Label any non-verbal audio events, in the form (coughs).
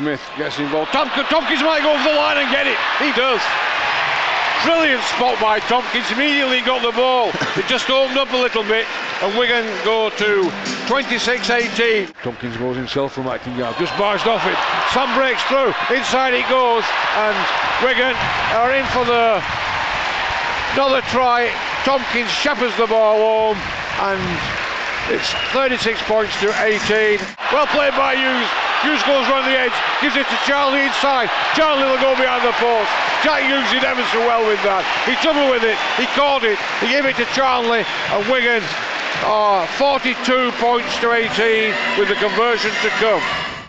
Smith gets involved. Tomkins, Tomkins might go over the line and get it. He does. Brilliant spot by Tomkins. Immediately got the ball. (coughs) It just opened up a little bit, and Wigan go to 26-18. Tomkins goes himself from acting yard. Just barged off it. Sam breaks through. Inside it goes, and Wigan are in for the another try. Tomkins shepherds the ball home, and it's 36 points to 18. Well played by Hughes. Hughes goes round the edge, gives it to Charlie inside. Charlie will go behind the post. Jack Hughes did ever so well with that. He doubled with it, he caught it, he gave it to Charlie, and Wigan are 42 points to 18 with the conversion to come.